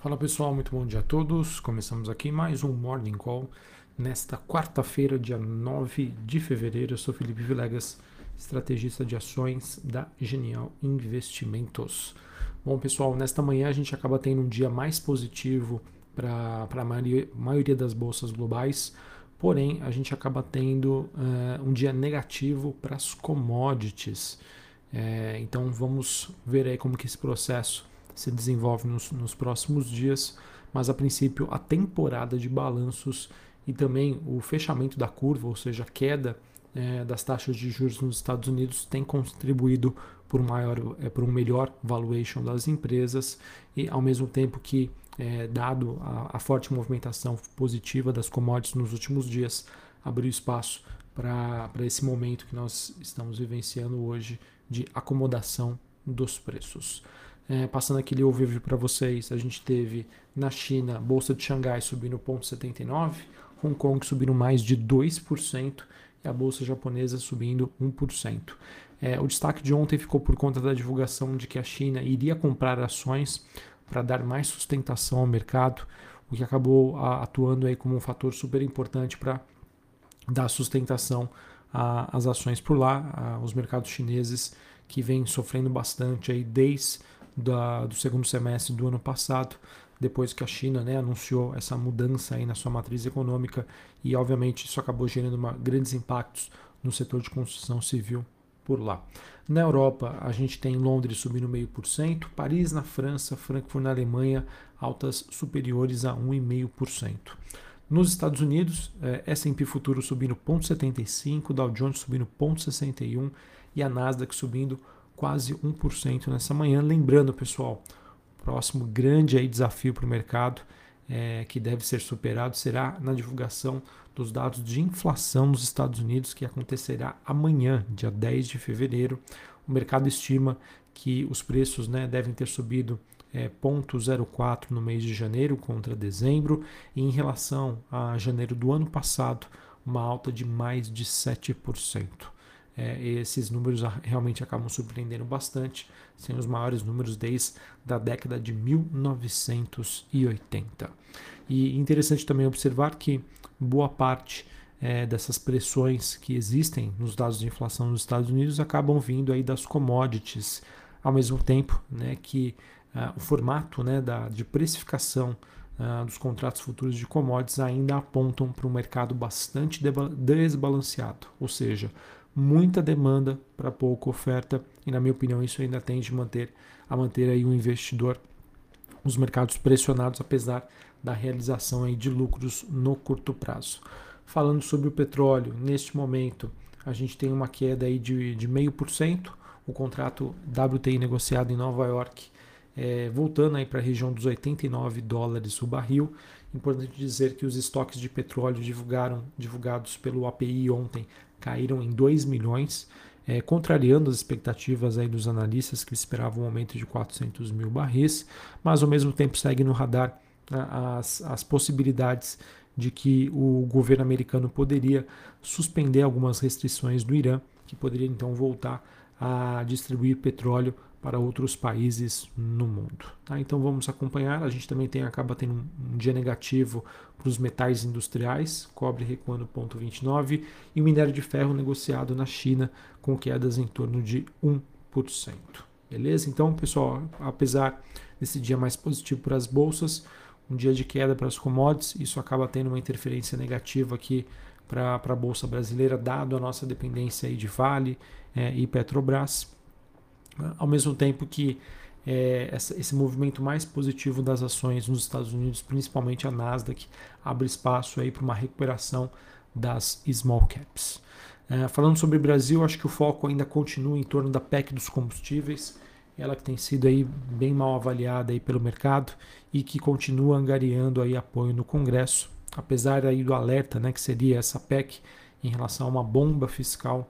Fala pessoal, muito bom dia a todos. Começamos aqui mais um Morning Call nesta quarta-feira, dia 9 de fevereiro. Eu sou Felipe Vilegas, estrategista de ações da Genial Investimentos. Bom pessoal, nesta manhã a gente acaba tendo um dia mais positivo para a maioria, maioria das bolsas globais, porém a gente acaba tendo uh, um dia negativo para as commodities. É, então vamos ver aí como que esse processo se desenvolve nos, nos próximos dias, mas a princípio a temporada de balanços e também o fechamento da curva, ou seja, a queda é, das taxas de juros nos Estados Unidos tem contribuído por, maior, é, por um melhor valuation das empresas e ao mesmo tempo que, é, dado a, a, forte movimentação positiva das commodities nos últimos dias, abriu espaço para esse momento que nós estamos vivenciando hoje de acomodação dos preços. É, passando aquele overview para vocês, a gente teve na China, Bolsa de Xangai subindo 0,79, Hong Kong subindo mais de 2% e a Bolsa japonesa subindo 1%. É, o destaque de ontem ficou por conta da divulgação de que a China iria comprar ações para dar mais sustentação ao mercado, o que acabou atuando aí como um fator super importante para dar sustentação às ações por lá, a, os mercados chineses que vêm sofrendo bastante aí desde da, do segundo semestre do ano passado, depois que a China né, anunciou essa mudança aí na sua matriz econômica e obviamente isso acabou gerando uma, grandes impactos no setor de construção civil por lá. Na Europa, a gente tem Londres subindo meio por cento, Paris na França, Frankfurt na Alemanha, altas superiores a 1,5%. Nos Estados Unidos, é, S&P futuro subindo 0,75, Dow Jones subindo 0,61 e a Nasdaq subindo quase 1% nessa manhã. Lembrando, pessoal, o próximo grande aí desafio para o mercado é, que deve ser superado será na divulgação dos dados de inflação nos Estados Unidos, que acontecerá amanhã, dia 10 de fevereiro. O mercado estima que os preços né, devem ter subido é, 0,04 no mês de janeiro contra dezembro, e em relação a janeiro do ano passado, uma alta de mais de 7% é, esses números realmente acabam surpreendendo bastante, sendo os maiores números desde a década de 1980. E interessante também observar que boa parte é, dessas pressões que existem nos dados de inflação nos Estados Unidos acabam vindo aí das commodities, ao mesmo tempo né, que uh, o formato né, da, de precificação uh, dos contratos futuros de commodities ainda apontam para um mercado bastante desbalanceado, ou seja, muita demanda para pouca oferta e na minha opinião isso ainda tende a manter a manter aí o investidor os mercados pressionados apesar da realização aí de lucros no curto prazo. Falando sobre o petróleo, neste momento a gente tem uma queda aí de, de meio por cento, o contrato WTI negociado em Nova York é, voltando aí para a região dos 89 dólares o barril. Importante dizer que os estoques de petróleo divulgaram, divulgados pelo API ontem caíram em 2 milhões, é, contrariando as expectativas aí dos analistas que esperavam um aumento de 400 mil barris, mas ao mesmo tempo segue no radar né, as, as possibilidades de que o governo americano poderia suspender algumas restrições do Irã, que poderia então voltar a distribuir petróleo para outros países no mundo. Tá? Então vamos acompanhar. A gente também tem, acaba tendo um, um dia negativo para os metais industriais, cobre recuando 0,29 e o minério de ferro negociado na China com quedas em torno de 1%. Beleza? Então, pessoal, apesar desse dia mais positivo para as bolsas, um dia de queda para as commodities, isso acaba tendo uma interferência negativa aqui para a Bolsa Brasileira, dado a nossa dependência aí de Vale é, e Petrobras ao mesmo tempo que é, essa, esse movimento mais positivo das ações nos Estados Unidos, principalmente a Nasdaq, abre espaço aí para uma recuperação das small caps. É, falando sobre o Brasil, acho que o foco ainda continua em torno da PEC dos combustíveis, ela que tem sido aí bem mal avaliada aí pelo mercado e que continua angariando aí apoio no Congresso, apesar aí do alerta, né, que seria essa PEC em relação a uma bomba fiscal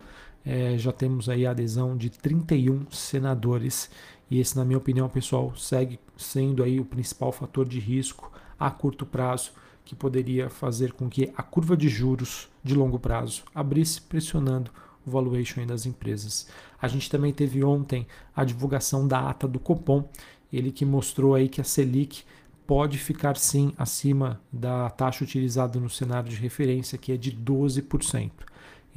é, já temos aí a adesão de 31 senadores e esse, na minha opinião, pessoal, segue sendo aí o principal fator de risco a curto prazo que poderia fazer com que a curva de juros de longo prazo abrisse pressionando o valuation das empresas. A gente também teve ontem a divulgação da ata do Copom, ele que mostrou aí que a Selic pode ficar sim acima da taxa utilizada no cenário de referência, que é de 12%.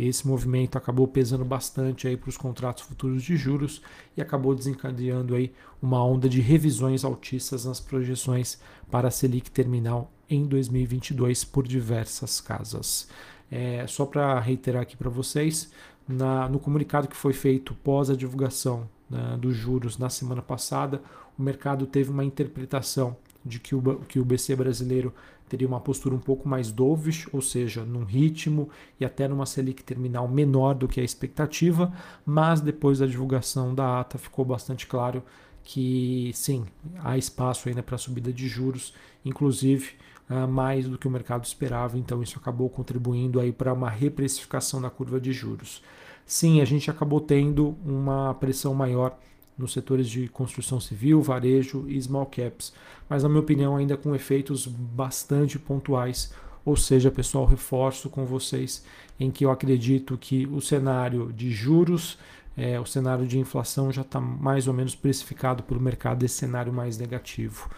Esse movimento acabou pesando bastante aí para os contratos futuros de juros e acabou desencadeando aí uma onda de revisões altistas nas projeções para a Selic terminal em 2022 por diversas casas. É, só para reiterar aqui para vocês, na, no comunicado que foi feito pós a divulgação né, dos juros na semana passada, o mercado teve uma interpretação de que o, que o BC brasileiro teria uma postura um pouco mais dovish, ou seja, num ritmo e até numa Selic terminal menor do que a expectativa, mas depois da divulgação da ata ficou bastante claro que sim, há espaço ainda para subida de juros, inclusive uh, mais do que o mercado esperava, então isso acabou contribuindo aí para uma reprecificação da curva de juros. Sim, a gente acabou tendo uma pressão maior nos setores de construção civil, varejo e small caps, mas na minha opinião ainda com efeitos bastante pontuais. Ou seja, pessoal, reforço com vocês em que eu acredito que o cenário de juros, é, o cenário de inflação já está mais ou menos precificado pelo mercado desse cenário mais negativo.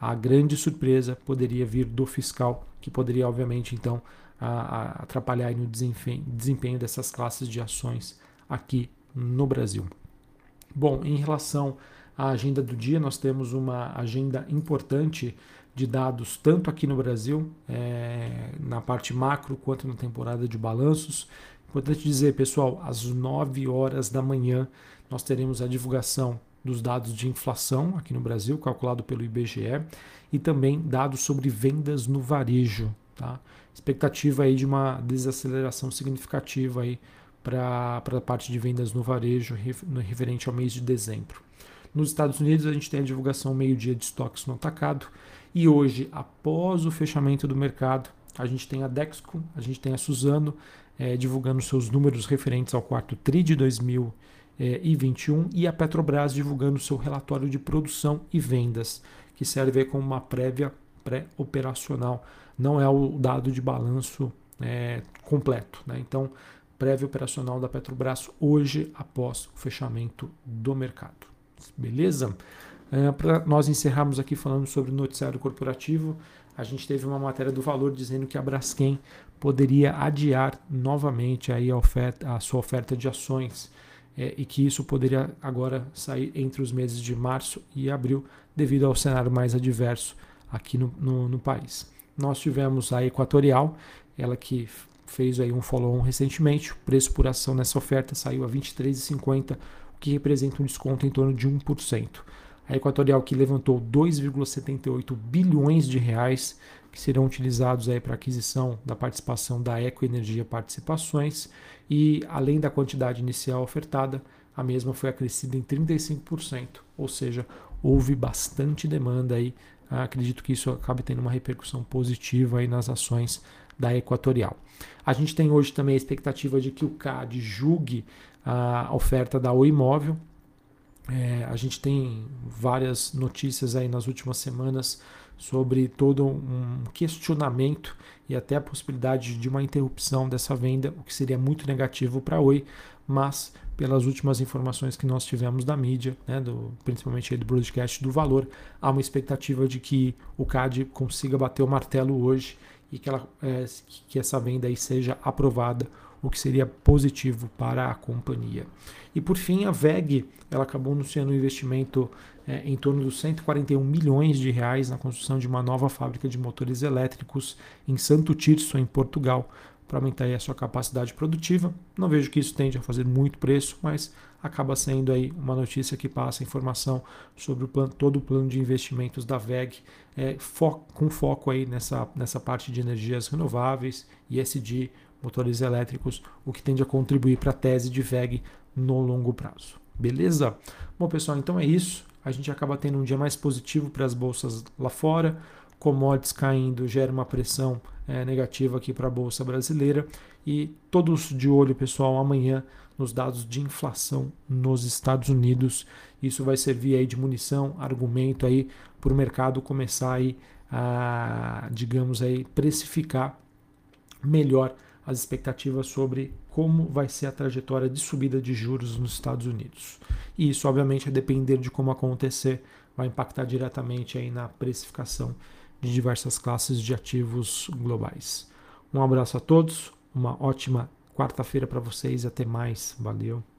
A grande surpresa poderia vir do fiscal, que poderia, obviamente, então, a, a atrapalhar no desempenho dessas classes de ações aqui no Brasil. Bom, em relação à agenda do dia, nós temos uma agenda importante de dados, tanto aqui no Brasil, é, na parte macro, quanto na temporada de balanços. Importante dizer, pessoal, às 9 horas da manhã nós teremos a divulgação dos dados de inflação aqui no Brasil, calculado pelo IBGE, e também dados sobre vendas no varejo. Tá? Expectativa aí de uma desaceleração significativa aí para a parte de vendas no varejo referente ao mês de dezembro. Nos Estados Unidos, a gente tem a divulgação meio-dia de estoques no atacado. E hoje, após o fechamento do mercado, a gente tem a Dexco, a gente tem a Suzano é, divulgando seus números referentes ao quarto TRI de 2021 e a Petrobras divulgando seu relatório de produção e vendas, que serve como uma prévia pré-operacional. Não é o dado de balanço é, completo. Né? Então, prévia operacional da Petrobras hoje, após o fechamento do mercado. Beleza? É, Para nós encerrarmos aqui falando sobre o noticiário corporativo, a gente teve uma matéria do Valor dizendo que a Braskem poderia adiar novamente aí a, oferta, a sua oferta de ações é, e que isso poderia agora sair entre os meses de março e abril devido ao cenário mais adverso aqui no, no, no país. Nós tivemos a Equatorial, ela que fez aí um follow-on recentemente. O preço por ação nessa oferta saiu a R$ 23,50, o que representa um desconto em torno de 1%. A Equatorial que levantou 2,78 bilhões de reais que serão utilizados aí para aquisição da participação da Ecoenergia Participações e além da quantidade inicial ofertada, a mesma foi acrescida em 35%, ou seja, houve bastante demanda aí. Acredito que isso acabe tendo uma repercussão positiva aí nas ações da Equatorial. A gente tem hoje também a expectativa de que o CAD julgue a oferta da Oi Imóvel. É, a gente tem várias notícias aí nas últimas semanas sobre todo um questionamento e até a possibilidade de uma interrupção dessa venda, o que seria muito negativo para a Oi, mas pelas últimas informações que nós tivemos da mídia, né, do, principalmente do broadcast do valor, há uma expectativa de que o CAD consiga bater o martelo hoje e que, ela, é, que essa venda aí seja aprovada, o que seria positivo para a companhia. E por fim, a VEG ela acabou anunciando um investimento é, em torno dos 141 milhões de reais na construção de uma nova fábrica de motores elétricos em Santo Tirso, em Portugal, para aumentar a sua capacidade produtiva. Não vejo que isso tende a fazer muito preço, mas acaba sendo aí uma notícia que passa informação sobre o plano, todo o plano de investimentos da VEG, é, fo com foco aí nessa, nessa parte de energias renováveis, ISD, motores elétricos, o que tende a contribuir para a tese de VEG no longo prazo. Beleza? Bom, pessoal, então é isso. A gente acaba tendo um dia mais positivo para as bolsas lá fora. Commodities caindo gera uma pressão é, negativa aqui para a bolsa brasileira. E todos de olho, pessoal, amanhã nos dados de inflação nos Estados Unidos. Isso vai servir aí de munição, argumento aí para o mercado começar aí a, digamos aí, precificar melhor as expectativas sobre como vai ser a trajetória de subida de juros nos Estados Unidos. E isso, obviamente, a depender de como acontecer, vai impactar diretamente aí na precificação de diversas classes de ativos globais. Um abraço a todos, uma ótima quarta-feira para vocês e até mais. Valeu!